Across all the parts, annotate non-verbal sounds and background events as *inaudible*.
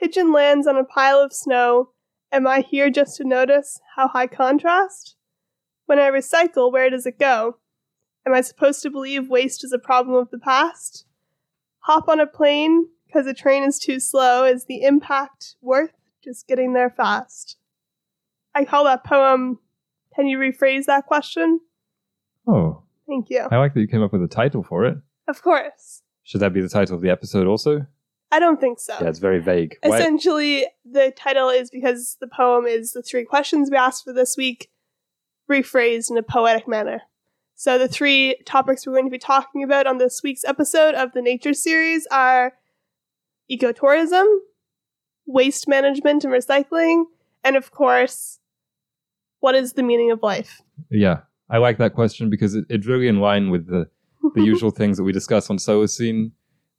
pigeon lands on a pile of snow, am I here just to notice how high contrast? When I recycle, where does it go? Am I supposed to believe waste is a problem of the past? Hop on a plane because a train is too slow. Is the impact worth just getting there fast? I call that poem. Can you rephrase that question? Oh, Thank you. I like that you came up with a title for it. Of course. Should that be the title of the episode also? I don't think so. Yeah, it's very vague. Essentially, the title is because the poem is the three questions we asked for this week, rephrased in a poetic manner. So, the three topics we're going to be talking about on this week's episode of the Nature series are ecotourism, waste management and recycling, and of course, what is the meaning of life? Yeah, I like that question because it, it's really in line with the, the *laughs* usual things that we discuss on Solacene.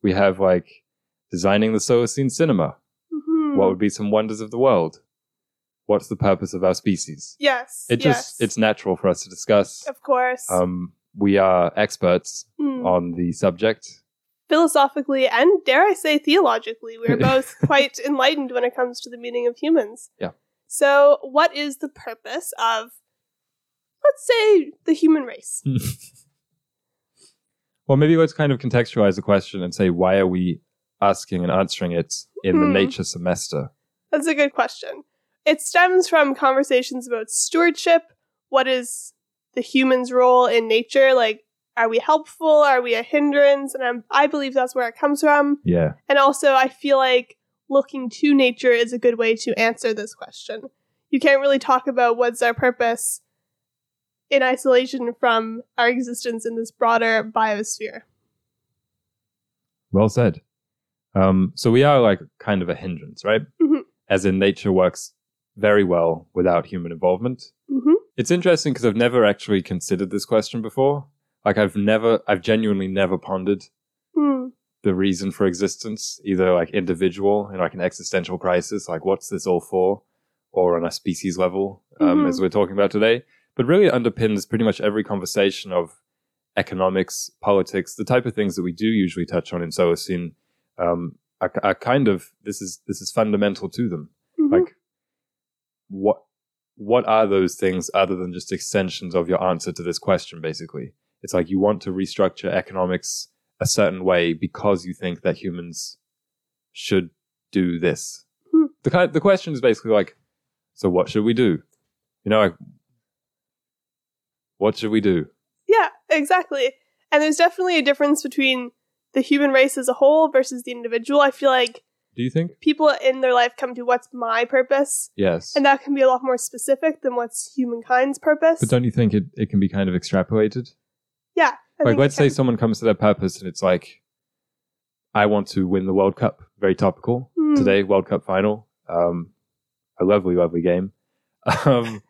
We have like designing the Solacene cinema. Mhm. What would be some wonders of the world? What's the purpose of our species? yes. It just it's natural for us to discuss. of course. Um, we are experts Hmm. on the subject. philosophically and dare I say theologically, we're *laughs* both quite enlightened when it comes to the meaning of humans. Yeah. So, what is the purpose of, let's say, the human race? *laughs* Well, maybe let's kind of contextualize the question and say why are we asking and answering it in the Hmm. nature semester? That's a good question. It stems from conversations about stewardship. What is the human's role in nature? Like, are we helpful? Are we a hindrance? And I'm, I believe that's where it comes from. Yeah. And also, I feel like looking to nature is a good way to answer this question. You can't really talk about what's our purpose in isolation from our existence in this broader biosphere. Well said. Um, so we are like kind of a hindrance, right? Mhm. As in, nature works very well without human involvement. hmm It's interesting because I've never actually considered this question before. Like, I've never, I've genuinely never pondered Hmm. the reason for existence, either like individual in like an existential crisis, like what's this all for, or on a species level, um, Mhm. as we're talking about today. But really it underpins pretty much every conversation of economics, politics, the type of things that we do usually touch on in Solacene, um, are, are kind of this is this is fundamental to them. Mhm. Like, what what are those things other than just extensions of your answer to this question? Basically, it's like you want to restructure economics a certain way because you think that humans should do this. Hmm. The kind, the question is basically like, so what should we do? You know, like, what should we do? Yeah, exactly. And there's definitely a difference between the human race as a whole versus the individual. I feel like Do you think? people in their life come to what's my purpose, Yes. and that can be a lot more specific than what's humankind's purpose. but don't you think it, it can be kind of extrapolated? yeah. I like let's say someone comes to their purpose and it's like i want to win the world cup very topical Hmm. today world cup final um a lovely lovely game *laughs* um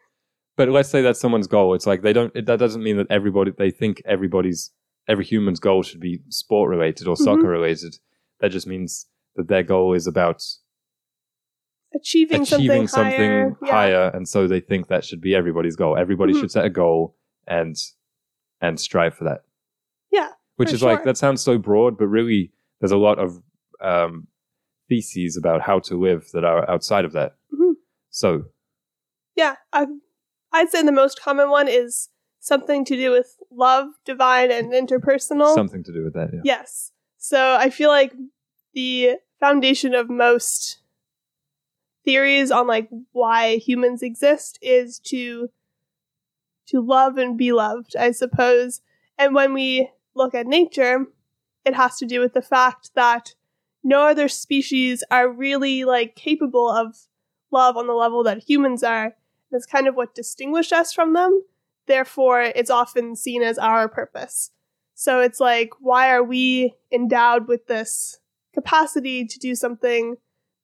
but let's say that's someone's goal it's like they don't it, that doesn't mean that everybody they think everybody's every human's goal should be sport related or soccer Mhm. related that just means that their goal is about achieving, achieving something, higher. something Yeah. higher and so they think that should be everybody's goal everybody Mhm. should set a goal and and strive for that Yeah, which is like that sounds so broad but really there's a lot of um theses about how to live that are outside of that Mhm. so Yeah, I, I'd say the most common one is something to do with love, divine, and interpersonal. something to do with that yeah Yes. So I feel like the foundation of most theories on like why humans exist is to to love and be loved, I suppose. And when we look at nature, it has to do with the fact that no other species are really like capable of love on the level that humans are. That's kind of what distinguished us from them. Therefore, it's often seen as our purpose. So it's like, why are we endowed with this capacity to do something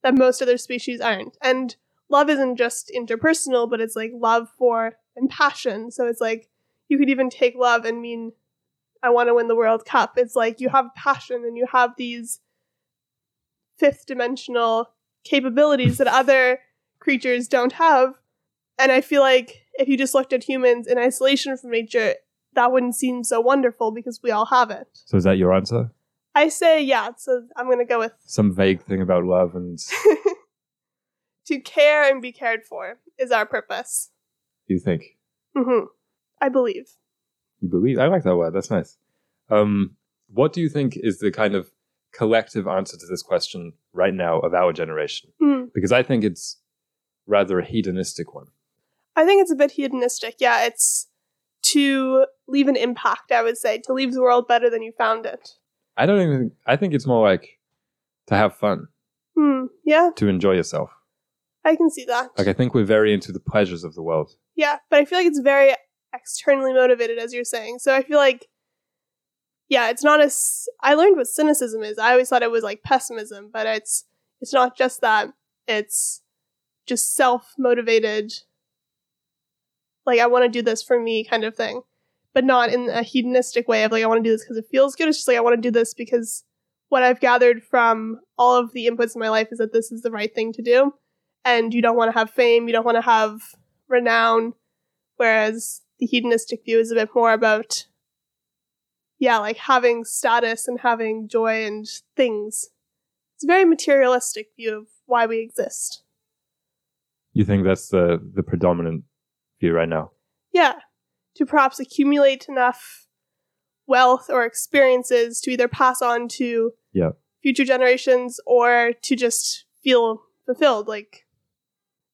that most other species aren't? And love isn't just interpersonal, but it's like love for and passion. So it's like, you could even take love and mean, I want to win the World Cup. It's like you have passion and you have these fifth dimensional capabilities that other creatures don't have. And I feel like if you just looked at humans in isolation from nature, that wouldn't seem so wonderful because we all have it. so is that your answer I say, yeah, so I'm going to go with some vague thing about love and *laughs* *laughs* to care and be cared for is our purpose. You think? hmm I believe. You believe? I like that word. That's nice. Um, what do you think is the kind of collective answer to this question right now of our generation? Mm. Because I think it's rather a hedonistic one. I think it's a bit hedonistic. Yeah, it's to leave an impact, I would say, to leave the world better than you found it. I don't even. I think it's more like to have fun, Hmm. Yeah, to enjoy yourself. I can see that. Like I think we're very into the pleasures of the world. Yeah, but I feel like it's very externally motivated, as you're saying. So I feel like, yeah, it's not as I learned what cynicism is. I always thought it was like pessimism, but it's it's not just that. It's just self motivated. Like I want to do this for me, kind of thing, but not in a hedonistic way of like I want to do this because it feels good. It's just like I want to do this because what I've gathered from all of the inputs in my life is that this is the right thing to do. And you don't want to have fame, you don't want to have renown, whereas the hedonistic view is a bit more about yeah like having status and having joy and things it's a very materialistic view of why we exist You think that's the the predominant view right now? yeah to perhaps accumulate enough wealth or experiences to either pass on to Yeah. future generations or to just feel fulfilled like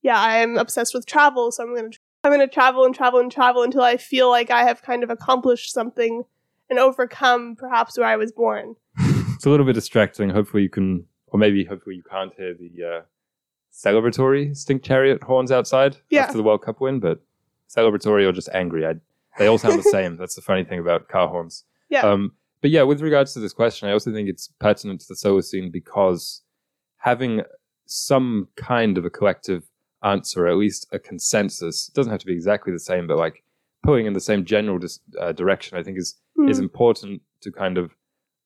yeah i'm obsessed with travel so i'm going to i'm to travel and travel and travel until i feel like i have kind of accomplished something and overcome perhaps where i was born *laughs* It's a little bit distracting. Hopefully you can, or maybe hopefully you can't hear the uh, celebratory stink chariot horns outside Yeah. after the World Cup win, but celebratory or just angry. I, they all sound the *laughs* same. That's the funny thing about car horns. Yeah. Um, but yeah, with regards to this question, I also think it's pertinent to the Solacene because having some kind of a collective answer, or at least a consensus, it doesn't have to be exactly the same, but like pulling in the same general dis- uh, direction, I think is is Hmm. important to kind of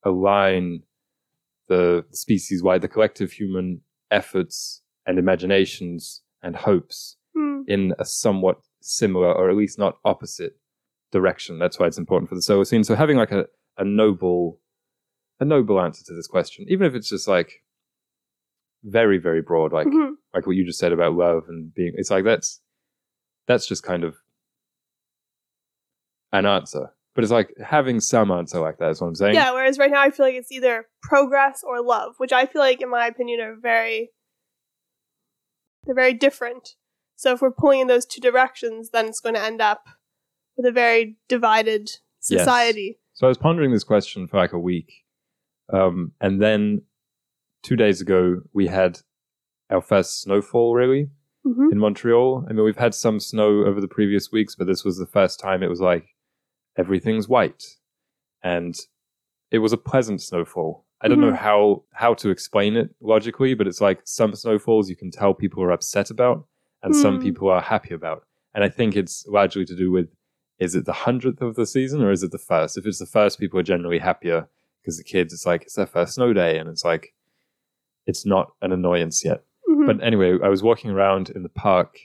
align the species wide, the collective human efforts and imaginations and hopes Hmm. in a somewhat similar or at least not opposite direction. That's why it's important for the Solacene. So having like a, a noble a noble answer to this question, even if it's just like very, very broad, like Mhm. like what you just said about love and being it's like that's that's just kind of an answer. But it's like having some answer like that is what I'm saying. yeah whereas right now i feel like it's either progress or love which i feel like in my opinion are very they're very different so if we're pulling in those two directions then it's going to end up with a very divided Yes. society So I was pondering this question for like a week. Um, and then two days ago, we had our first snowfall, really, hmm in Montreal. I mean, we've had some snow over the previous weeks, but this was the first time it was like everything's white. And it was a pleasant snowfall. I don't know Mhm. how, how to explain it logically, but it's like some snowfalls you can tell people are upset about and some Hmm. people are happy about. And I think it's largely to do with is it the hundredth of the season or is it the first? If it's the first, people are generally happier because the kids, it's like it's their first snow day and it's like it's not an annoyance yet. hmm But anyway, I was walking around in the park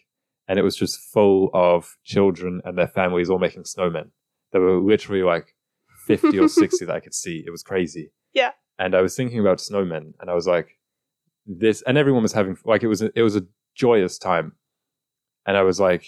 and it was just full of children and their families all making snowmen. There were literally like 50 or 60 that I could see. It was crazy. Yeah. And I was thinking about snowmen and I was like, this, and everyone was having, like, it was, a, it was a joyous time. And I was like,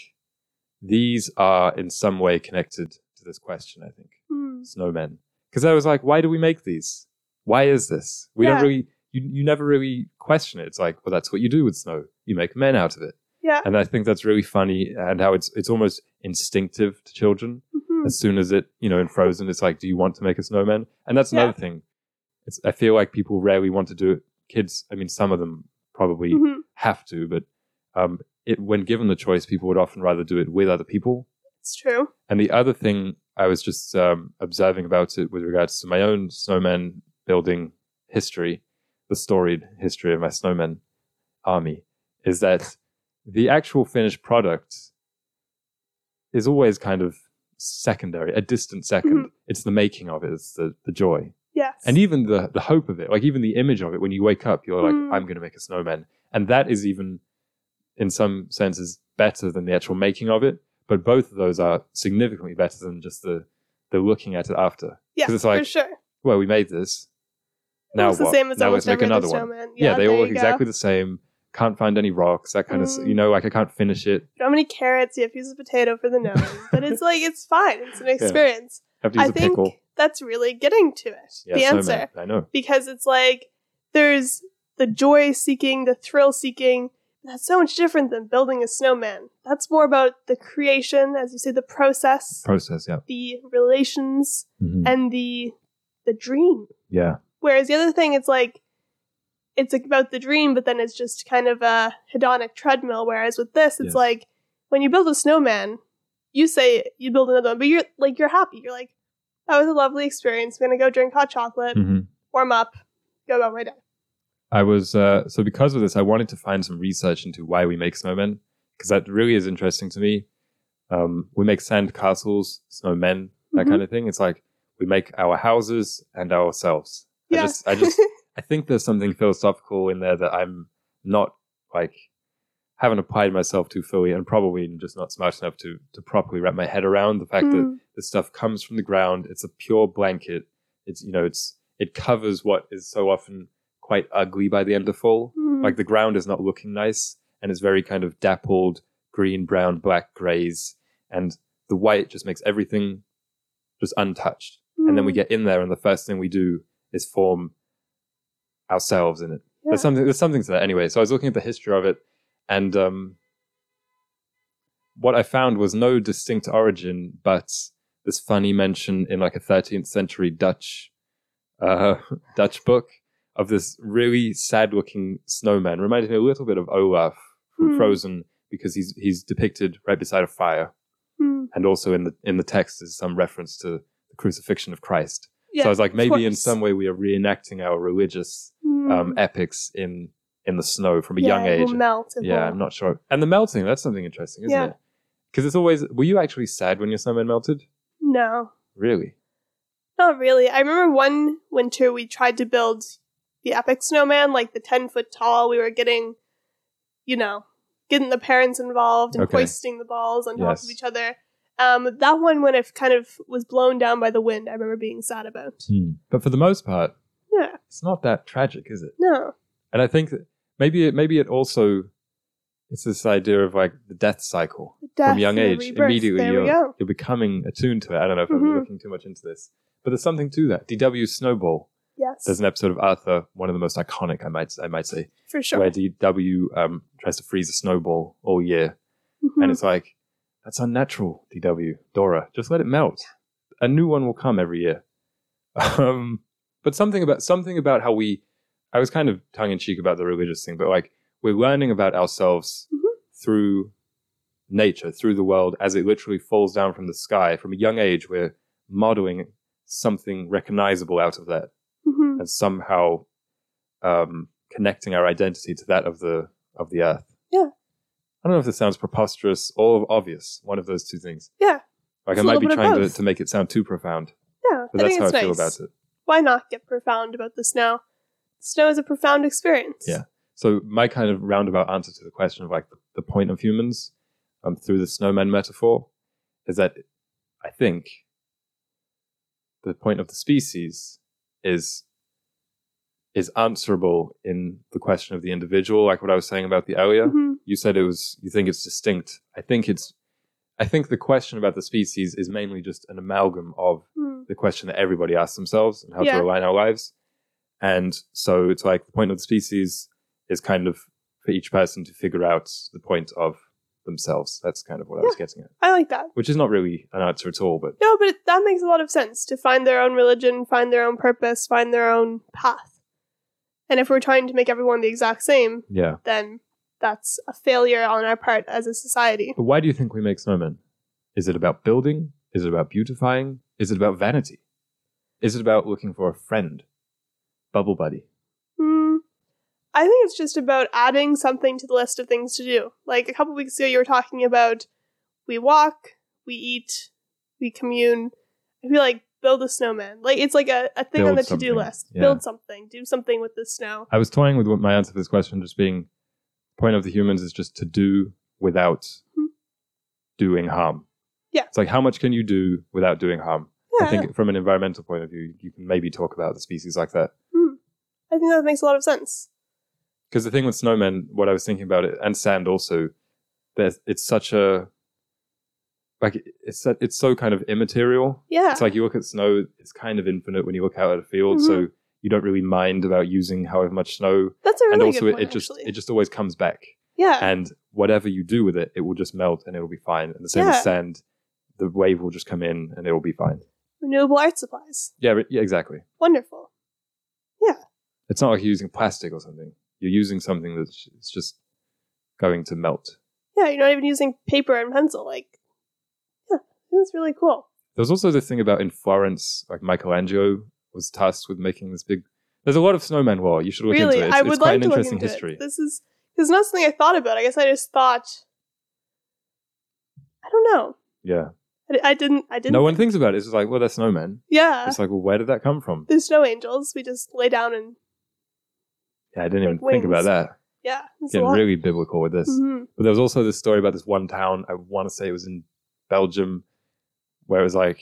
these are in some way connected to this question, I think Hmm. snowmen because I was like, why do we make these? Why is this? We Yeah. don't really, you, you never really question it. It's like, well, that's what you do with snow. You make men out of it, yeah and I think that's really funny and how it's it's almost instinctive to children. Mhm. As soon as it, you know, in Frozen, it's like, do you want to make a snowman? And that's Yeah. another thing. It's I feel like people rarely want to do it. Kids, I mean, some of them probably Mhm. have to, but um, it, when given the choice, people would often rather do it with other people it's true and the other thing I was just um, observing about it with regards to my own snowman building history, the storied history of my snowman army, is that the actual finished product is always kind of secondary, a distant 2nd Mhm. It's the making of it, it's the, the joy. yes And even the, the hope of it, like even the image of it, when you wake up, you're like, Mm. I'm going to make a snowman. And that is even, in some senses, better than the actual making of it. But both of those are significantly better than just the, the looking at it after. yeah it's like, for sure well, we made this. Now it's the what? same as now let's make another one. snowman. Yeah, they all look exactly the same. can't find any rocks. That kind of Mm. you know, like I can't finish it. How many carrots? You have to use a potato for the nose, but it's like it's fine. It's an *laughs* experience. have to use I a think pickle. that's really getting to it. Yeah, the answer, I know. because it's like there's the joy seeking, the thrill seeking. That's so much different than building a snowman. That's more about the creation, as you say, the process, Process. Yeah. the relations, Mhm. and the the dream. Yeah. Whereas the other thing, it's like it's about the dream, but then it's just kind of a hedonic treadmill. Whereas with this, it's Yes. like when you build a snowman, you say you build another one, but you're like you're happy. You're like, that was a lovely experience. I'm gonna go drink hot chocolate, hmm warm up, go about my day. I was uh, so because of this, I wanted to find some research into why we make snowmen because that really is interesting to me. Um, we make sand castles, snowmen, that Mhm. kind of thing. It's like we make our houses and ourselves. I just, I just, I think there's something philosophical in there that I'm not like haven't applied myself to fully, and probably just not smart enough to to properly wrap my head around the fact that Mm. this stuff comes from the ground. It's a pure blanket. It's you know, it's it covers what is so often quite ugly by the end of fall. Mm. Like the ground is not looking nice, and it's very kind of dappled green, brown, black grays, and the white just makes everything just untouched. And then we Mm. get in there, and the first thing we do is form ourselves in it. Yeah. There's something. There's something to that anyway. So I was looking at the history of it, and um, what I found was no distinct origin, but this funny mention in like a 13th century Dutch uh, *laughs* Dutch book of this really sad-looking snowman. Reminded me a little bit of Olaf from Hmm. Frozen because he's he's depicted right beside a fire, Mm. and also in the in the text is some reference to the crucifixion of Christ. Yeah, so I was like, maybe in some way we are reenacting our religious Mm. um, epics in in the snow from a Yeah, young age. melt. Yeah, will- I'm not sure. And the melting, that's something interesting, isn't Yeah. it? Because it's always. Were you actually sad when your snowman melted? No, Really? not really. I remember one winter we tried to build the epic snowman, like the ten foot tall. We were getting, you know, getting the parents involved and Okay. hoisting the balls on top of each other. Um, that one, when it kind of was blown down by the wind, I remember being sad about. But for the most part, Yeah, it's not that tragic, is it? no, And I think that maybe it maybe it also it's this idea of like the death cycle death from young age. rebirth. Immediately There you're you're becoming attuned to it. I don't know if Mhm. I'm looking too much into this, but there's something to that. DW Snowball. Yes, There's an episode of Arthur, one of the most iconic, I might I might say, for sure. where DW um, tries to freeze a snowball all year, Mhm. and it's like that's unnatural. DW Dora, just let it melt. A new one will come every year. *laughs* Um, but something about something about how we. I was kind of tongue in cheek about the religious thing, but like we're learning about ourselves Mhm. through nature, through the world as it literally falls down from the sky. From a young age, we're modeling something recognizable out of that Mhm. and somehow um, connecting our identity to that of the of the earth. Yeah. I don't know if this sounds preposterous or obvious. One of those two things. Yeah. Like It's I might be trying to, to make it sound too profound, Yeah, but I that's think how I it's feel nice. about it. Why not get profound about the snow? Snow is a profound experience. Yeah. So my kind of roundabout answer to the question of like the, the point of humans um, through the snowman metaphor is that I think the point of the species is is answerable in the question of the individual, like what I was saying about the earlier. Mhm. You said it was you think it's distinct. I think it's I think the question about the species is mainly just an amalgam of Mm. the question that everybody asks themselves and how Yeah. to align our lives. And so it's like the point of the species is kind of for each person to figure out the point of themselves. That's kind of what I was getting at, I like that. which is not really an answer at all, but No, but it, that makes a lot of sense to find their own religion, find their own purpose, find their own path. And if we're trying to make everyone the exact same, yeah. then that's a failure on our part as a society. But why do you think we make snowmen? Is it about building? Is it about beautifying? Is it about vanity? Is it about looking for a friend? Bubble buddy. I think it's just about adding something to the list of things to do. Like a couple weeks ago, you were talking about we walk, we eat, we commune. I feel like build a snowman. Like it's like a, a thing on the to do list. yeah. Build something, do something with the snow. I was toying with what my answer to this question just being point of the humans is just to do without Hmm. doing harm. Yeah. It's like how much can you do without doing harm? Yeah, I think from an environmental point of view, you can maybe talk about the species like that. I think that makes a lot of sense. Because the thing with snowmen, what I was thinking about it, and sand also, there's it's such a like it's so- it's so kind of immaterial. Yeah. It's like you look at snow, it's kind of infinite when you look out at a field, so mm-hmm. you don't really mind about using however much snow. That's a and really also, good it, point, it just actually. it just always comes back, yeah. and whatever you do with it, it will just melt and it'll be fine. And the same Yeah. with sand, the wave will just come in and it will be fine. Renewable art supplies. Yeah, yeah, exactly. Wonderful. Yeah. It's not like you're using plastic or something. You're using something that's it's just going to melt. Yeah, you're not even using paper and pencil. Like, yeah, that's really cool. There was also the thing about in Florence, like Michelangelo was tasked with making this big. There's a lot of snowman lore. You should look really, into it. It's, I it's would quite like an to look interesting into history. it. This is this is not something I thought about. I guess I just thought. I don't know. Yeah. I, I didn't. I didn't. No one thinks about it. It's just like, well, they're snowmen. Yeah, It's like, well, where did that come from? there's snow angels. We just lay down and Yeah, I didn't even Like think about that. yeah. Getting really biblical with this. Mhm. But there was also this story about this one town. I want to say it was in Belgium, where it was like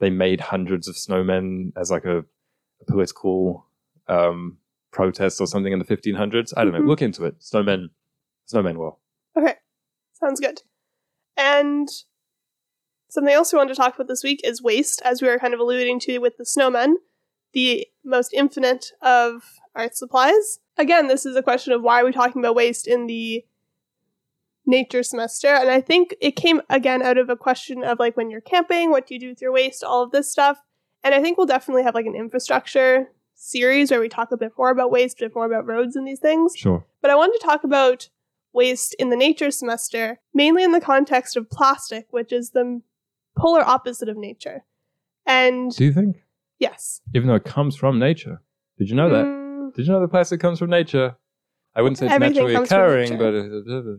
they made hundreds of snowmen as like a, a political um, protest or something in the 1500s. I don't know. Mhm. Look into it. Snowmen, snowmen. Well, Okay, sounds good. And something else we wanted to talk about this week is waste, as we were kind of alluding to with the snowmen, the most infinite of art supplies. Again, this is a question of why are we talking about waste in the nature semester, and I think it came again out of a question of like when you're camping, what do you do with your waste, all of this stuff. And I think we'll definitely have like an infrastructure series where we talk a bit more about waste, a bit more about roads and these things. sure. But I wanted to talk about waste in the nature semester, mainly in the context of plastic, which is the polar opposite of nature. And Do you think? Yes. Even though it comes from nature, did you know that? Mm, Did you know that plastic comes from nature? I wouldn't say it's Everything naturally occurring, but uh,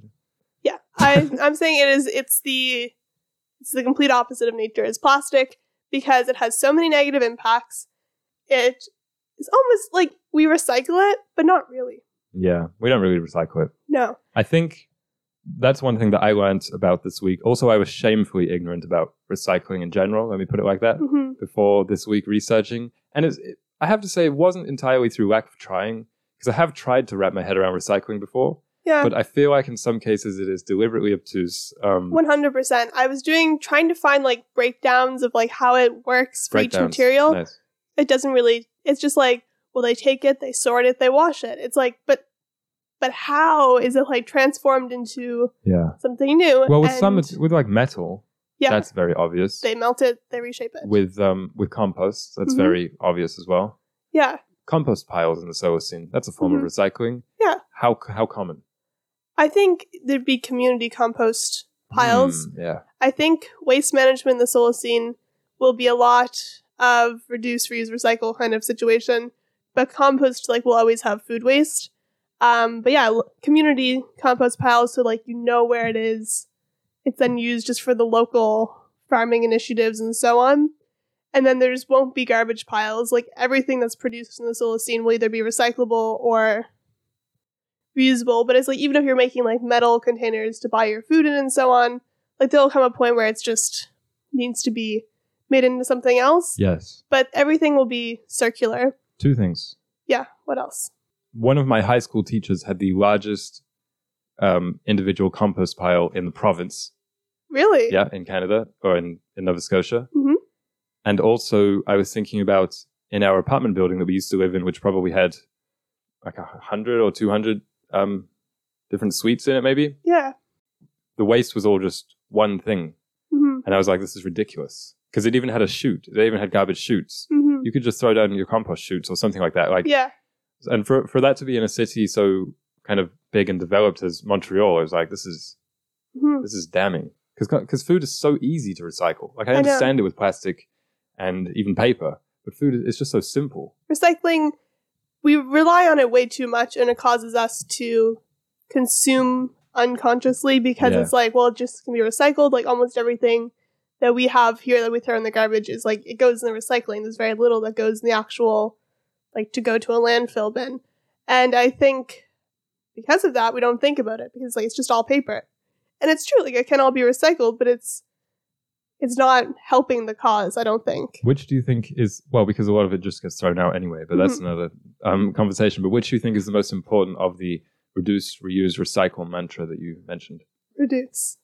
yeah. I, I'm saying it is it's the it's the complete opposite of nature is plastic because it has so many negative impacts. It is almost like we recycle it, but not really. yeah, we don't really recycle it. No. I think that's one thing that I learned about this week. Also, I was shamefully ignorant about recycling in general. Let me put it like that. hmm Before this week researching, and it's, it, I have to say, it wasn't entirely through lack of trying because I have tried to wrap my head around recycling before, Yeah. but I feel like in some cases it is deliberately obtuse. Um, One hundred percent. I was doing trying to find like breakdowns of like how it works for each material. Nice. It doesn't really. It's just like, well, they take it, they sort it, they wash it. It's like, but, but how is it like transformed into Yeah. something new? Well, with And, some, with like metal, yeah, that's very obvious. they melt it, they reshape it. with um with compost, that's Mhm. very obvious as well. yeah, Compost piles in the Solacene, that's a form Mhm. of recycling. Yeah. How how common? I think there'd be community compost piles. Hmm, yeah. I think waste management in the Solacene will be a lot of reduce, reuse, recycle kind of situation. But compost, like, will always have food waste. Um, but yeah, community compost piles, so like you know where it is. It's then used just for the local farming initiatives and so on. And then there just won't be garbage piles. Like everything that's produced in the Solacene will either be recyclable or reusable. But it's like even if you're making like metal containers to buy your food in and so on, like there'll come a point where it's just needs to be made into something else. Yes. But everything will be circular. Two things. Yeah. What else? One of my high school teachers had the largest um, individual compost pile in the province. Really? Yeah, in Canada or in, in Nova Scotia. Mhm. And also, I was thinking about in our apartment building that we used to live in, which probably had like a hundred or two hundred um, different suites in it, maybe. Yeah. The waste was all just one thing. hmm And I was like, this is ridiculous. Because it even had a chute. They even had garbage chutes. hmm You could just throw down your compost chutes or something like that. Like, Yeah. And for for that to be in a city so kind of big and developed as Montreal, I was like, this is hmm this is damning. Because food is so easy to recycle. Like I I know. understand it with plastic and even paper, but food is just so simple. Recycling, we rely on it way too much, and it causes us to consume unconsciously because Yeah. it's like, well, it just can be recycled. Like almost everything that we have here that we throw in the garbage is like it goes in the recycling. There's very little that goes in the actual, like to go to a landfill bin. And I think because of that, we don't think about it because like it's just all paper. And it's true, like it can all be recycled, but it's it's not helping the cause. I don't think. Which do you think is well, because a lot of it just gets thrown out anyway, but that's Mhm. another um, conversation. But which do you think is the most important of the reduce, reuse, recycle mantra that you mentioned? Reduce.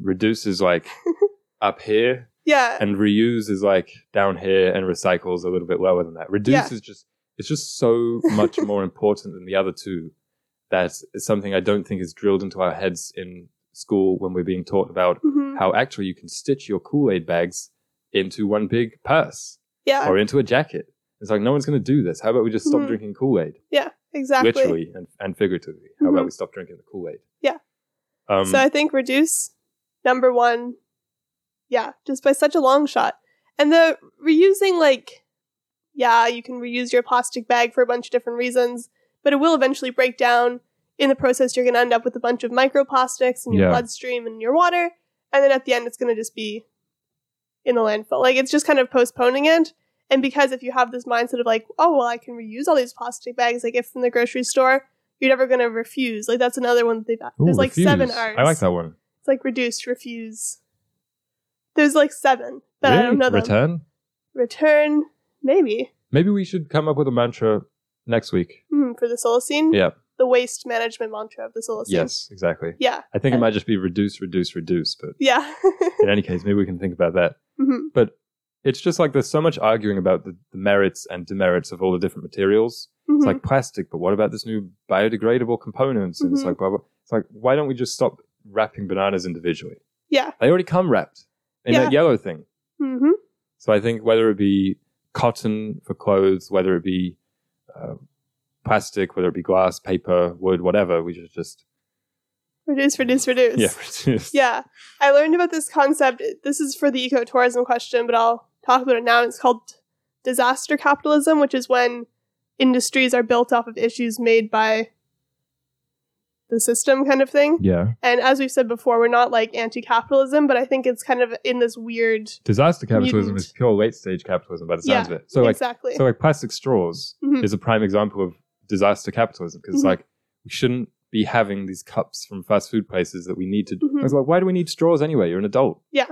Reduce is like *laughs* up here, Yeah. and reuse is like down here, and recycles a little bit lower than that. Reduce Yeah. is just it's just so much *laughs* more important than the other two. That it's something I don't think is drilled into our heads in school when we're being taught about Mhm. how actually you can stitch your Kool Aid bags into one big purse Yeah. or into a jacket. It's like no one's going to do this. How about we just stop Mhm. drinking Kool Aid, Yeah. Exactly. literally and, and figuratively? How about Mhm. we stop drinking the Kool Aid? Yeah. Um, so I think reduce number one. Yeah, just by such a long shot. And the reusing, like, yeah, you can reuse your plastic bag for a bunch of different reasons, but it will eventually break down. In the process, you're going to end up with a bunch of microplastics in your Yeah. bloodstream and in your water. And then at the end, it's going to just be in the landfill. Like, it's just kind of postponing it. And because if you have this mindset of, like, oh, well, I can reuse all these plastic bags I get from the grocery store, you're never going to refuse. Like, that's another one that they've ooh, There's like seven. R's. I like that one. It's like reduce, refuse. There's like seven, but I don't know them. Return? Return, maybe. Maybe we should come up with a mantra next week. Hmm, for the Solacene? Yeah. The waste management mantra of the Solacene. Yes, exactly. Yeah. I think it might just be reduce, reduce, reduce. But Yeah. *laughs* in any case, maybe we can think about that. Mhm. But it's just like there's so much arguing about the, the merits and demerits of all the different materials. It's Mhm. like plastic, but what about this new biodegradable components? And it's Mhm. like blah blah. It's like why don't we just stop wrapping bananas individually? yeah. They already come wrapped in Yeah. that yellow thing. hmm So I think whether it be cotton for clothes, whether it be uh, plastic, whether it be glass, paper, wood, whatever, we should just Reduce, reduce, reduce. yeah, *laughs* reduce. Yeah. I learned about this concept. This is for the ecotourism question, but I'll talk about it now. It's called disaster capitalism, which is when industries are built off of issues made by the system kind of thing. yeah. And as we've said before, we're not like anti capitalism, but I think it's kind of in this weird. Disaster capitalism Mutant. is pure late stage capitalism by the sounds Yeah, of it. So like exactly. so like plastic straws Mhm. is a prime example of disaster capitalism because it's Mhm. like we shouldn't be having these cups from fast food places that we need to. Mhm. It's like why do we need straws anyway? You're an adult. Yeah,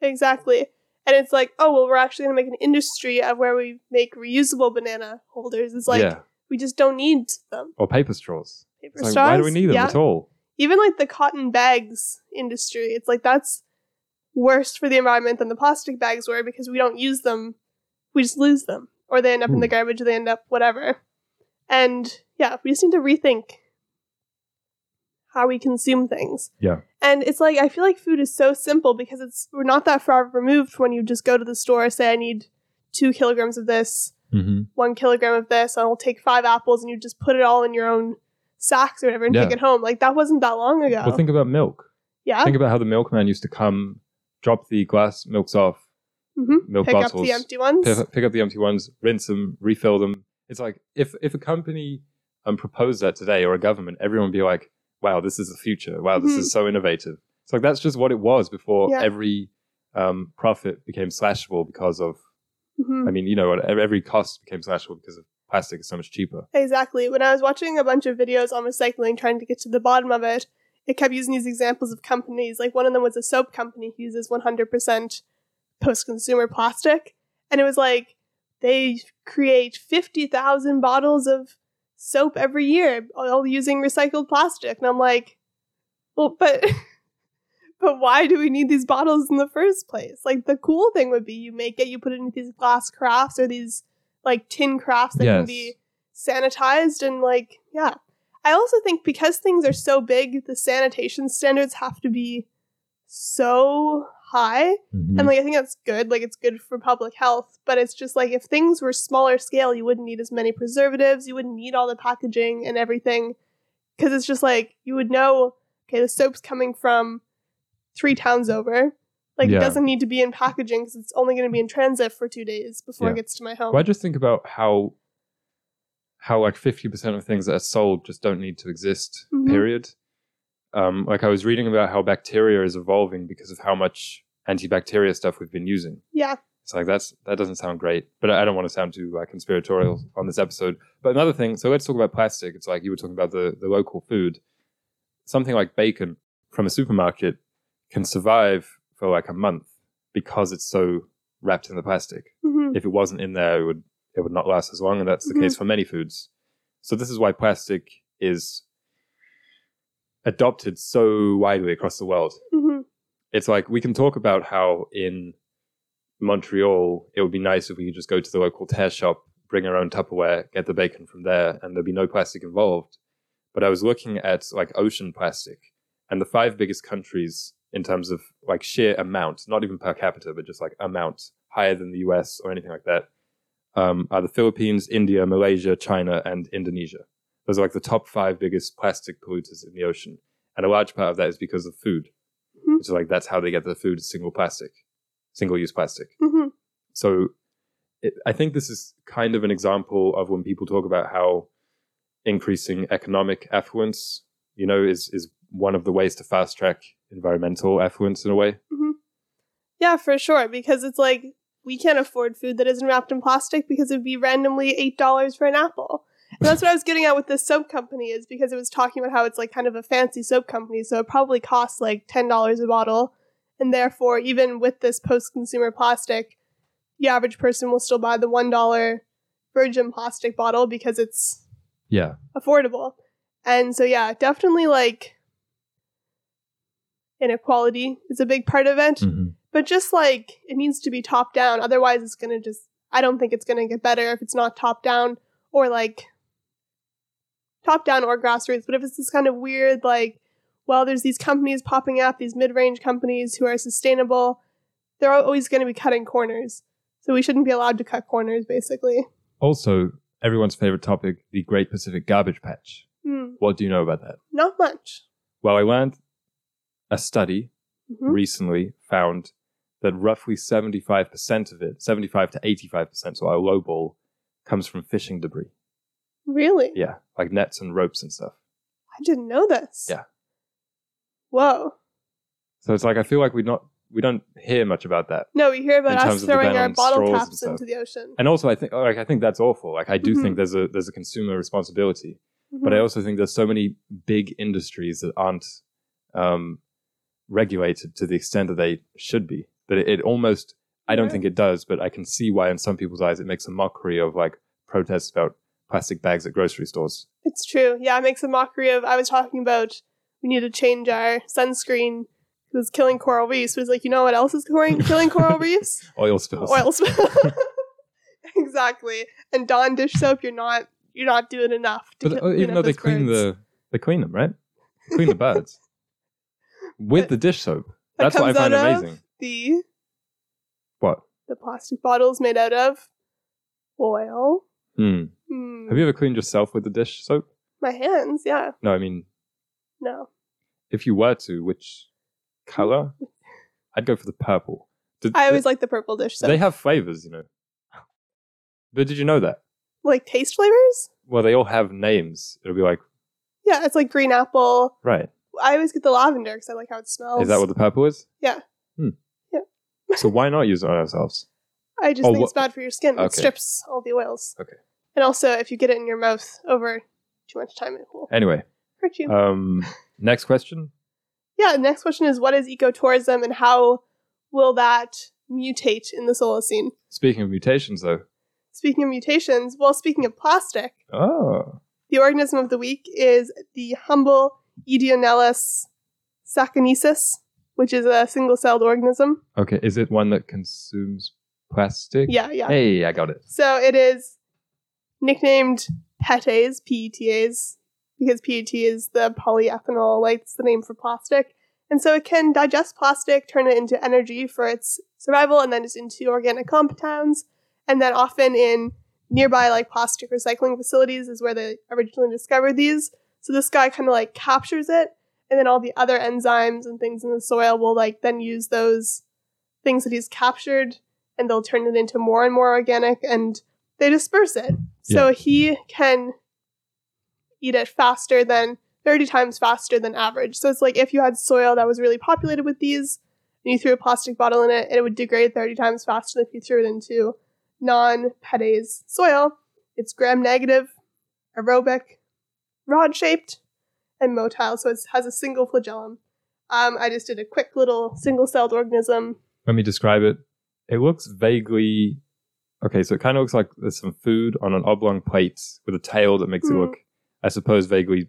exactly. And it's like, oh, well, we're actually going to make an industry of where we make reusable banana holders. It's like, yeah, we just don't need them. or paper straws. Paper like straws. why do we need them yeah. at all? Even like the cotton bags industry, it's like that's worse for the environment than the plastic bags were because we don't use them. We just lose them. Or they end up in the garbage or they end up whatever. And yeah, we just need to rethink how we consume things. Yeah. And it's like I feel like food is so simple because it's we're not that far removed when you just go to the store, say I need two kilograms of this, Mm-hmm. one kilogram of this, and I'll take five apples, and you just put it all in your own sacks or whatever and Yeah. take it home. Like that wasn't that long ago. Well, think about milk. yeah. Think about how the milkman used to come, drop the glass milks off, hmm milk Pick up bottles, the empty ones. pick, pick up the empty ones, rinse them, refill them. It's like if if a company um proposed that today or a government, everyone would be like, "Wow, this is the future. Wow, this Mhm. is so innovative." It's like that's just what it was before Yeah. every um, profit became slashable because of. Mhm. I mean, you know, every cost became slashable because of plastic is so much cheaper. Exactly. When I was watching a bunch of videos on recycling, trying to get to the bottom of it, it kept using these examples of companies. Like one of them was a soap company who uses 100% post consumer plastic. And it was like they create 50,000 bottles of soap every year, all using recycled plastic. And I'm like, well, but. *laughs* But why do we need these bottles in the first place? Like the cool thing would be you make it, you put it in these glass crafts or these like tin crafts that can be sanitized and like yeah. I also think because things are so big the sanitation standards have to be so high. Mhm. and like i think that's good like it's good for public health but it's just like if things were smaller scale you wouldn't need as many preservatives you wouldn't need all the packaging and everything. Because it's just like you would know okay the soap's coming from three towns over like Yeah. it doesn't need to be in packaging because it's only going to be in transit for two days before Yeah. it gets to my home Well, I just think about how how like fifty percent of things that are sold just don't need to exist. Mhm. Period. Um, like I was reading about how bacteria is evolving because of how much antibacterial stuff we've been using. yeah It's like that's that doesn't sound great, but I I don't want to sound too uh, conspiratorial on this episode. But another thing, so let's talk about plastic. It's like you were talking about the the local food. Something like bacon from a supermarket can survive for like a month because it's so wrapped in the plastic. hmm If it wasn't in there, it would it would not last as long, and that's the Mhm. case for many foods. So this is why plastic is adopted so widely across the world. hmm It's like we can talk about how in Montreal it would be nice if we could just go to the local tear shop, bring our own Tupperware, get the bacon from there, and there'd be no plastic involved. But I was looking at like ocean plastic, and the five biggest countries in terms of like sheer amount, not even per capita, but just like amount higher than the US or anything like that, um, are the Philippines, India, Malaysia, China, and Indonesia. Those are like the top five biggest plastic polluters in the ocean. And a large part of that is because of food. Mhm. So like that's how they get their food, single plastic, single use plastic. hmm So it, I think this is kind of an example of when people talk about how increasing economic affluence, you know, is, is one of the ways to fast track environmental affluence in a way. Mm-hmm. Yeah, for sure. Because it's like we can't afford food that isn't wrapped in plastic because it'd be randomly eight dollars for an apple. And that's what I was getting at with this soap company is because it was talking about how it's like kind of a fancy soap company, so it probably costs like ten dollars a bottle, and therefore even with this post-consumer plastic, the average person will still buy the one dollar virgin plastic bottle because it's Yeah. affordable. And so yeah, definitely like inequality is a big part of it. But just like it needs to be top down. Otherwise it's going to just i don't think it's going to get better if it's not top down or like top down or grassroots. But if it's this kind of weird like well there's these companies popping up these mid-range companies who are sustainable they're always going to be cutting corners. So we shouldn't be allowed to cut corners basically. Also, everyone's favorite topic, the Great Pacific Garbage Patch. hmm. What do you know about that? not much. Well, I learned a study Mhm. recently found that roughly 75% of it, 75 to 85%, so our low ball, comes from fishing debris. really Yeah, like nets and ropes and stuff. i didn't know this Yeah. whoa So it's like I feel like we not we don't hear much about that. no we hear about us throwing our bottle caps into the ocean And also, I think like I think that's awful. Like I do Mhm. think there's a there's a consumer responsibility, but Mhm. I also think there's so many big industries that aren't um, regulated to the extent that they should be. That it, it almost I don't Yeah. think it does, but I can see why in some people's eyes it makes a mockery of like protests about plastic bags at grocery stores. It's true. Yeah, it makes a mockery of. I was talking about we need to change our sunscreen because it's killing coral reefs. It's like, you know what else is killing, killing coral *laughs* reefs? Oil spills. Oil spills. *laughs* exactly. And Dawn dish soap, you're not you're not doing enough. To But ki- uh, even though they clean birds. the they clean them, right? Clean the birds *laughs* with the dish soap. that That's what I find out of amazing. The What? the plastic bottles made out of oil. Hmm. Hmm. Have you ever cleaned yourself with the dish soap? My hands, yeah. No, I mean No. if you were to, which color? I'd go for the purple. Did- I always like the purple dish soap. They have flavors, you know. But did you know that? like taste flavors? Well, they all have names. It'll be like, Yeah, it's like green apple. right. I always get the lavender because I like how it smells. Is that what the purple is? Yeah. Hmm. Yeah. *laughs* so why not use it on ourselves? I just Oh, think it's bad for your skin. It strips all the oils. Okay. And also, if you get it in your mouth over too much time, it will Anyway, hurt you. um, *laughs* next question. yeah, next question is what is ecotourism and how will that mutate in the Solacene? Speaking of mutations, though. Speaking of mutations, well, speaking of plastic, Oh, the organism of the week is the humble Ideonella sakaiensis, which is a single celled organism. okay. Is it one that consumes plastic? Yeah, yeah. Hey, I got it. So it is nicknamed PETase, PETase, because PET is the polyethanol, like it's the name for plastic. And so it can digest plastic, turn it into energy for its survival, and then just into organic compounds. And then often in nearby like plastic recycling facilities is where they originally discovered these. So this guy kind of like captures it, and then all the other enzymes and things in the soil will like then use those things that he's captured and they'll turn it into more and more organic and they disperse it. So Yeah. he can eat it faster than 30 times faster than average. So it's like if you had soil that was really populated with these and you threw a plastic bottle in it, it would degrade 30 times faster than if you threw it into non PETase soil. It's gram negative, aerobic, rod shaped, and motile. So it has a single flagellum. Um, I just did a quick little single celled organism Let me describe it. It looks vaguely okay. So it kind of looks like there's some food on an oblong plate with a tail that makes it Hmm. look, I suppose, vaguely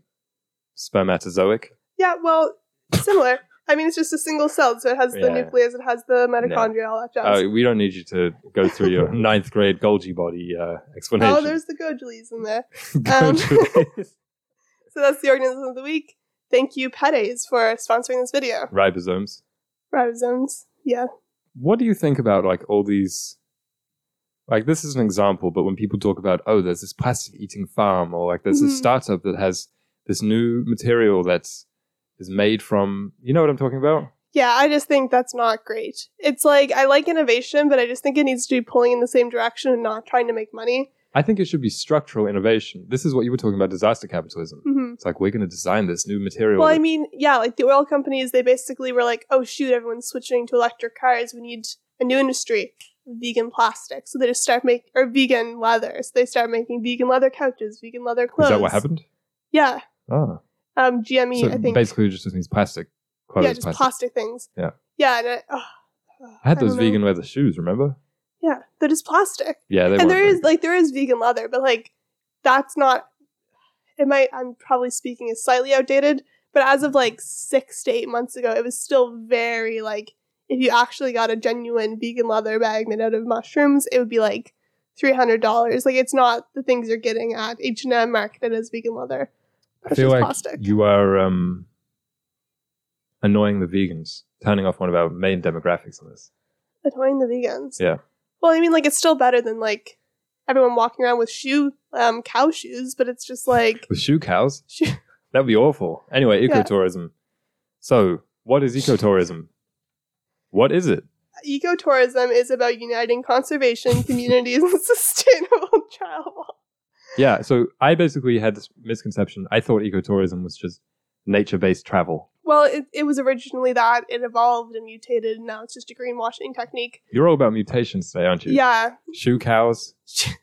spermatozoic. Yeah, well, similar. I mean, it's just a single cell, so it has the nucleus, it has the mitochondria, all that jazz. Uh, we don't need you to go through your *laughs* ninth grade Golgi body uh, explanation. oh, there's the Gojules in there. *laughs* um, So that's the organism of the week. Thank you, PETase, for sponsoring this video. ribosomes. Ribosomes. Yeah. What do you think about like all these? Like this is an example, but when people talk about oh, there's this plastic eating farm, or like there's Mhm. this startup that has this new material that's is made from, you know what I'm talking about? Yeah, I just think that's not great. It's like, I like innovation, but I just think it needs to be pulling in the same direction and not trying to make money. I think it should be structural innovation. This is what you were talking about, disaster capitalism. hmm It's like we're going to design this new material. Well, I mean, yeah, like the oil companies, they basically were like, oh, shoot, everyone's switching to electric cars. We need a new industry, vegan plastic. So they just start making, or vegan leather. So they start making vegan leather couches, vegan leather clothes. is that what happened? Yeah. Oh, Um, GME, so I think. basically, just means plastic. Clothes, yeah, just plastic. plastic. things. Yeah. Yeah, and I, oh, I had those don't know. vegan leather shoes. Remember? Yeah, they're just plastic. Yeah, they and weren't there very is like there is vegan leather, but like that's not. It might. I'm probably speaking is slightly outdated, but as of like six to eight months ago, it was still very like if you actually got a genuine vegan leather bag made out of mushrooms, it would be like three hundred dollars. Like it's not the things you're getting at H and M marketed as vegan leather. I It's feel like plastic. you are um, annoying the vegans, turning off one of our main demographics on this. Annoying the vegans. Yeah. Well, I mean, like it's still better than like everyone walking around with shoe um cow shoes, but it's just like With shoe cows? *laughs* shoe- That would be awful. Anyway, Yeah. ecotourism. So, what is ecotourism? What is it? ecotourism is about uniting conservation, *laughs* communities, and sustainable *laughs* travel. Yeah, so I basically had this misconception. I thought ecotourism was just nature based travel. Well, it, it was originally that. It evolved and mutated, and now it's just a greenwashing technique. You're all about mutations today, aren't you? Yeah. Shoe cows. *laughs*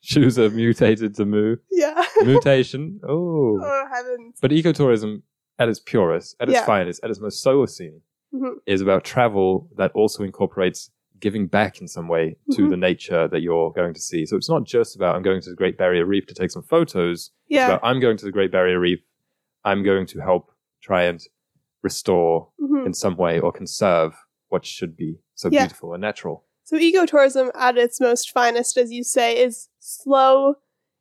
Shoes are mutated to moo. Yeah. *laughs* Mutation. Oh. oh, heavens. But ecotourism, at its purest, at its Yeah. finest, at its most Solacene, Mhm. is about travel that also incorporates giving back in some way to Mhm. the nature that you're going to see. So it's not just about I'm going to the Great Barrier Reef to take some photos. It's Yeah. about I'm going to the Great Barrier Reef. I'm going to help try and restore Mhm. in some way or conserve what should be so Yeah. beautiful and natural. So, ecotourism at its most finest, as you say, is slow.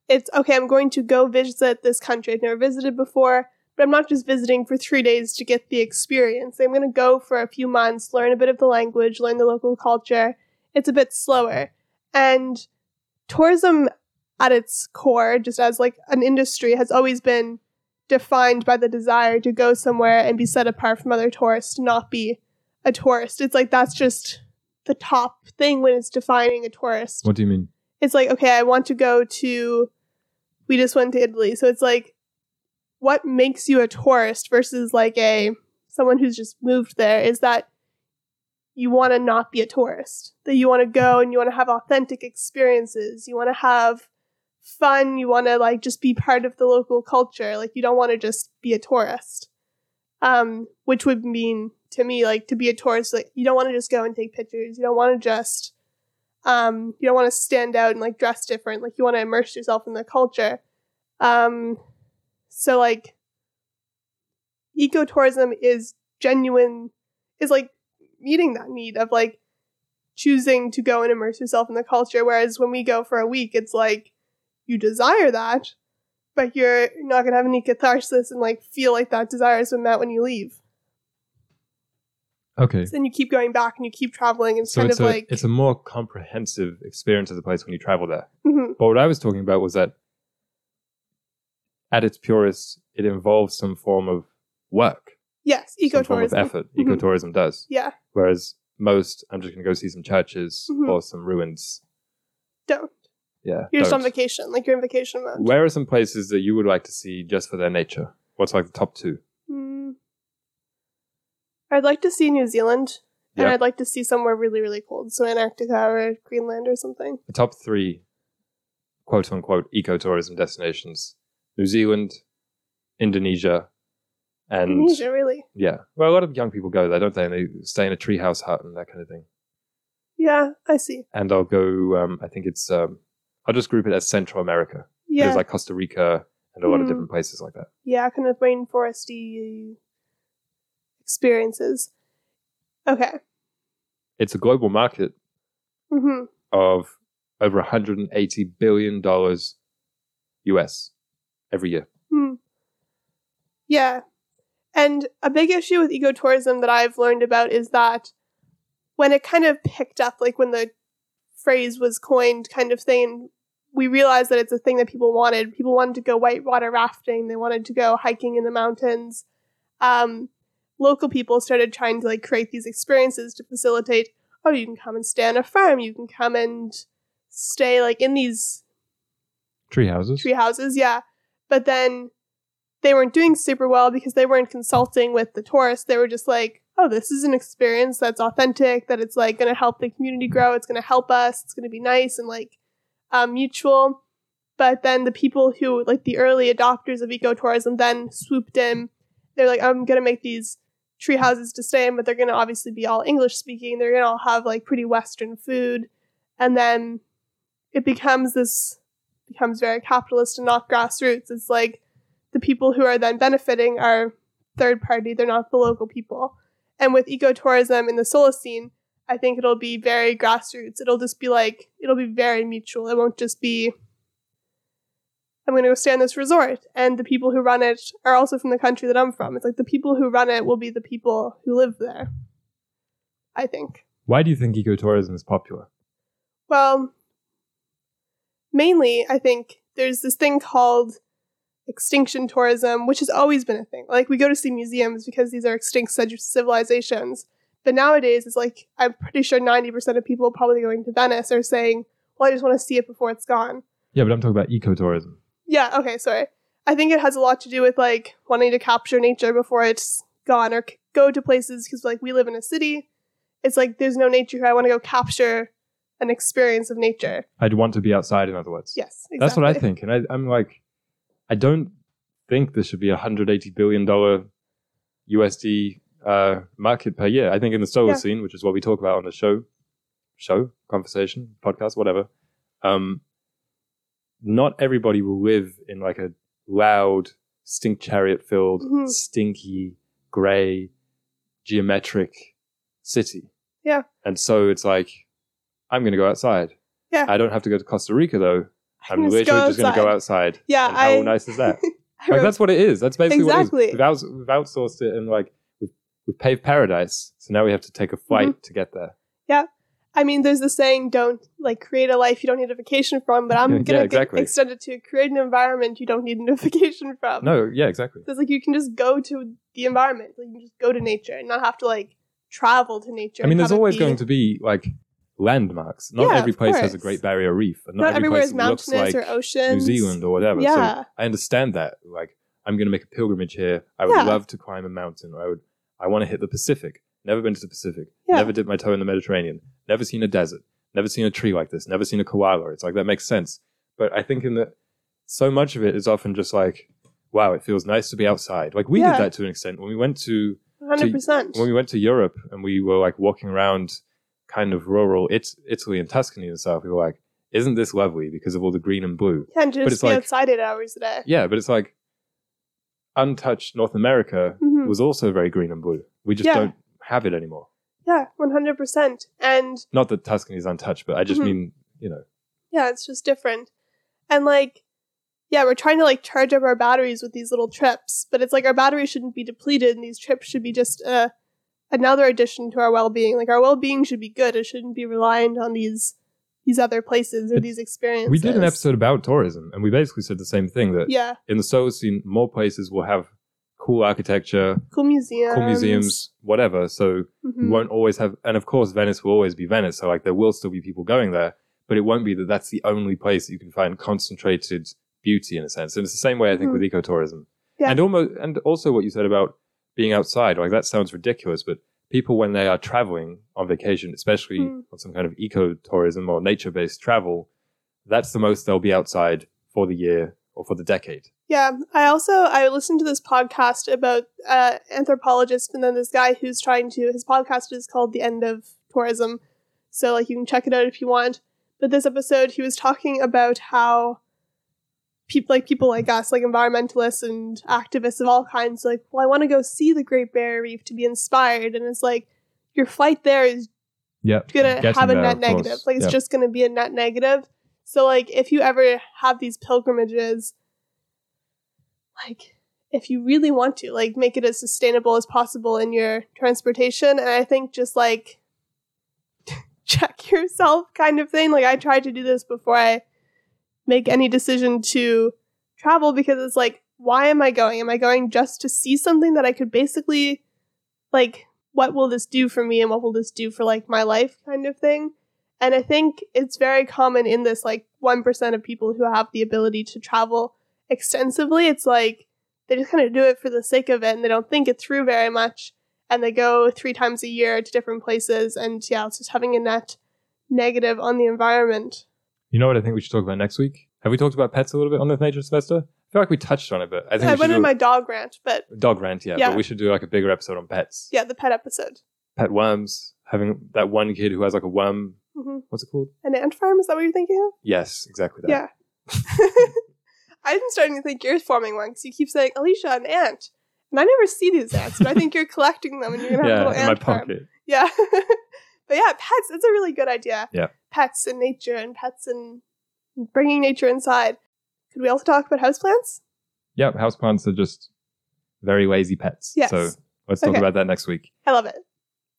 It's okay, I'm going to go visit this country I've never visited before, but I'm not just visiting for three days to get the experience. I'm going to go for a few months, learn a bit of the language, learn the local culture. It's a bit slower. And tourism at its core, just as like an industry, has always been defined by the desire to go somewhere and be set apart from other tourists, to not be a tourist. It's like that's just the top thing when it's defining a tourist. What do you mean? It's like, okay, I want to go to, we just went to Italy. So it's like, what makes you a tourist versus like a, someone who's just moved there is that you want to not be a tourist. That you want to go and you want to have authentic experiences. You want to have fun. You want to like just be part of the local culture. Like you don't want to just be a tourist. Um, which would mean to me like to be a tourist, like you don't want to just go and take pictures. You don't want to just um, you don't want to stand out and like dress different. Like you want to immerse yourself in the culture. Um, so like ecotourism is genuine is like meeting that need of like choosing to go and immerse yourself in the culture whereas when we go for a week it's like you desire that but you're not going to have any catharsis and like feel like that desire has been met when you leave Okay. so then you keep going back and you keep traveling and it's So kind it's of a like it's a more comprehensive experience of the place when you travel there. Mhm. But what I was talking about was that at its purest, it involves some form of work, yes some form of ecotourism effort. Mhm. Ecotourism does. yeah Whereas most, I'm just going to go see some churches Mhm. or some ruins. don't Yeah. you're just on vacation like you're in vacation mode Where are some places that you would like to see just for their nature? What's like the top two? Hmm. I'd like to see New Zealand, and Yeah. I'd like to see somewhere really, really cold, so Antarctica or Greenland or something. The top three, quote unquote, ecotourism destinations New Zealand, Indonesia, And Indonesia, really? yeah, well, a lot of young people go there, don't they? And they stay in a treehouse hut and that kind of thing. Yeah, I see. And I'll go. Um, I think it's. Um, I'll just group it as Central America. Yeah, There's like Costa Rica and a lot of Hmm. different places like that. yeah, kind of rainforesty experiences. Okay. It's a global market hmm of over 180 billion dollars US every year. Hmm. Yeah. And a big issue with ecotourism that I've learned about is that when it kind of picked up, like when the phrase was coined, kind of thing, we realized that it's a thing that people wanted. People wanted to go whitewater rafting, they wanted to go hiking in the mountains. Um, local people started trying to like create these experiences to facilitate oh, you can come and stay on a farm, you can come and stay like in these Tree houses. tree houses, yeah. But then they weren't doing super well because they weren't consulting with the tourists. They were just like, oh, this is an experience that's authentic, that it's like going to help the community grow, it's going to help us, it's going to be nice and like um, mutual. But then the people who, like the early adopters of ecotourism, then swooped in. They're like, I'm going to make these tree houses to stay in, but they're going to obviously be all English speaking. They're going to all have like pretty Western food. And then it becomes this becomes very capitalist and not grassroots. It's like the people who are then benefiting are third party, they're not the local people. And with ecotourism in the Solacene, I think it'll be very grassroots. It'll just be like, it'll be very mutual. It won't just be, I'm going to go stay on this resort. And the people who run it are also from the country that I'm from. It's like the people who run it will be the people who live there. I think. Why do you think ecotourism is popular? Well, mainly, I think there's this thing called extinction tourism, which has always been a thing. Like, we go to see museums because these are extinct civilizations. But nowadays, it's like, I'm pretty sure 90% of people probably going to Venice are saying, well, I just want to see it before it's gone. Yeah, but I'm talking about ecotourism. Yeah, okay, sorry. I think it has a lot to do with, like, wanting to capture nature before it's gone or c- go to places because, like, we live in a city. It's like, there's no nature here. I want to go capture an experience of nature. I'd want to be outside, in other words. Yes, exactly. That's what I think. And I, I'm like, I don't think this should be a $180 billion USD uh, market per year. I think in the solar Yeah. scene, which is what we talk about on the show, show, conversation, podcast, whatever, um, not everybody will live in like a loud, stink chariot filled, Mhm. stinky, grey, geometric city. Yeah. And so it's like, I'm going to go outside. Yeah. I don't have to go to Costa Rica though. I'm literally go just going to go outside. outside. Yeah, And how I. nice is that? *laughs* Like that's what it is. That's basically Exactly. what it is. We've, outs- we've outsourced it and like we've, paved paradise. So now we have to take a flight Mm-hmm. to get there. Yeah. I mean, there's the saying, "Don't like create a life you don't need a vacation from." But I'm *laughs* Yeah, gonna g- exactly. extend it to create an environment you don't need a *laughs* vacation from. No, yeah, exactly. So it's like you can just go to the environment. Like you can just go to nature and not have to like travel to nature. I mean, there's always be- going to be like landmarks. Not Yeah, every place has a great barrier reef, and not, not, every everywhere place is mountainous like or oceans. New Zealand or whatever. Yeah. So I understand that. Like, I'm going to make a pilgrimage here. I would Yeah. love to climb a mountain. Or I would. I want to hit the Pacific. Never been to the Pacific. Yeah. Never dipped my toe in the Mediterranean. Never seen a desert. Never seen a tree like this. Never seen a koala. It's like that makes sense. But I think in the so much of it is often just like, wow, it feels nice to be outside. Like we Yeah. did that to an extent when we went to Hundred percent. when we went to Europe and we were like walking around kind of rural it- Italy and Tuscany and stuff. We were like, isn't this lovely because of all the green and blue? Yeah, and but it's be like- outside eight hours a day. Yeah, but it's like untouched North America Mhm. was also very green and blue. We just Yeah. don't have it anymore. Yeah, one hundred percent. And Not that Tuscany is untouched, but I just Mhm. mean, you know, yeah, it's just different. And like, yeah, we're trying to like charge up our batteries with these little trips, but it's like our batteries shouldn't be depleted, and these trips should be just uh, another addition to our well-being. Like our well-being should be good; it shouldn't be reliant on these these other places or It's- these experiences. we did an episode about tourism and we basically said the same thing that Yeah, in the Solacene, more places will have cool architecture, cool museums. cool museums, whatever. So Mhm. we won't always have, and of course, Venice will always be Venice. So like there will still be people going there, but it won't be that that's the only place that you can find concentrated beauty in a sense. And it's the same way I think Mhm. with ecotourism. Yeah. And almost, and also what you said about being outside, like that sounds ridiculous, but people when they are traveling on vacation, especially Mm. on some kind of ecotourism or nature-based travel, that's the most they'll be outside for the year or for the decade. Yeah, I also I listened to this podcast about uh, anthropologists, and then this guy who's trying to his podcast is called The End of Tourism, so like you can check it out if you want. But this episode, he was talking about how people like people like us, like environmentalists and activists of all kinds, like, well, I want to go see the Great Barrier Reef to be inspired, and it's like your flight there is Yep. gonna have a net course. negative. Like it's Yep. just gonna be a net negative. So like if you ever have these pilgrimages, like if you really want to, like make it as sustainable as possible in your transportation. And I think just like *laughs* check yourself kind of thing. Like I tried to do this before I make any decision to travel because it's like, why am I going? Am I going just to see something that I could basically like what will this do for me and what will this do for like my life kind of thing? And i think it's very common in this like 1% of people who have the ability to travel extensively. It's like they just kind of do it for the sake of it and they don't think it through very much. And they go three times a year to different places and yeah it's just having a net negative on the environment You know what I think we should talk about next week? Have we talked about pets a little bit on this nature semester? I feel like we touched on it, but I think i we went do my dog rant but dog rant, yeah, Yeah. But we should do like a bigger episode on pets. yeah the pet episode Pet worms. Having that one kid who has like a worm. hmm What's it called? an ant farm is that what you're thinking of Yes, exactly that. Yeah. *laughs* I'm starting to think you're forming one because you keep saying, Alicia, an ant. And I never see these ants, but I think you're *laughs* collecting them and you're to have a Yeah, little in my ant farm. pocket. Yeah. *laughs* but yeah, pets, it's a really good idea. Yeah. Pets and nature and pets and bringing nature inside. Could we also talk about houseplants? Yeah, houseplants are just very lazy pets. Yes. So let's talk Okay. about that next week. I love it.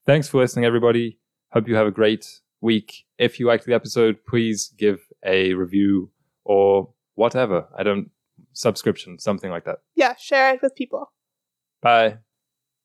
Thanks for listening, everybody. Hope you have a great week. If you liked the episode, please give a review or whatever. I don't, subscription, something like that. Yeah, share it with people. Bye.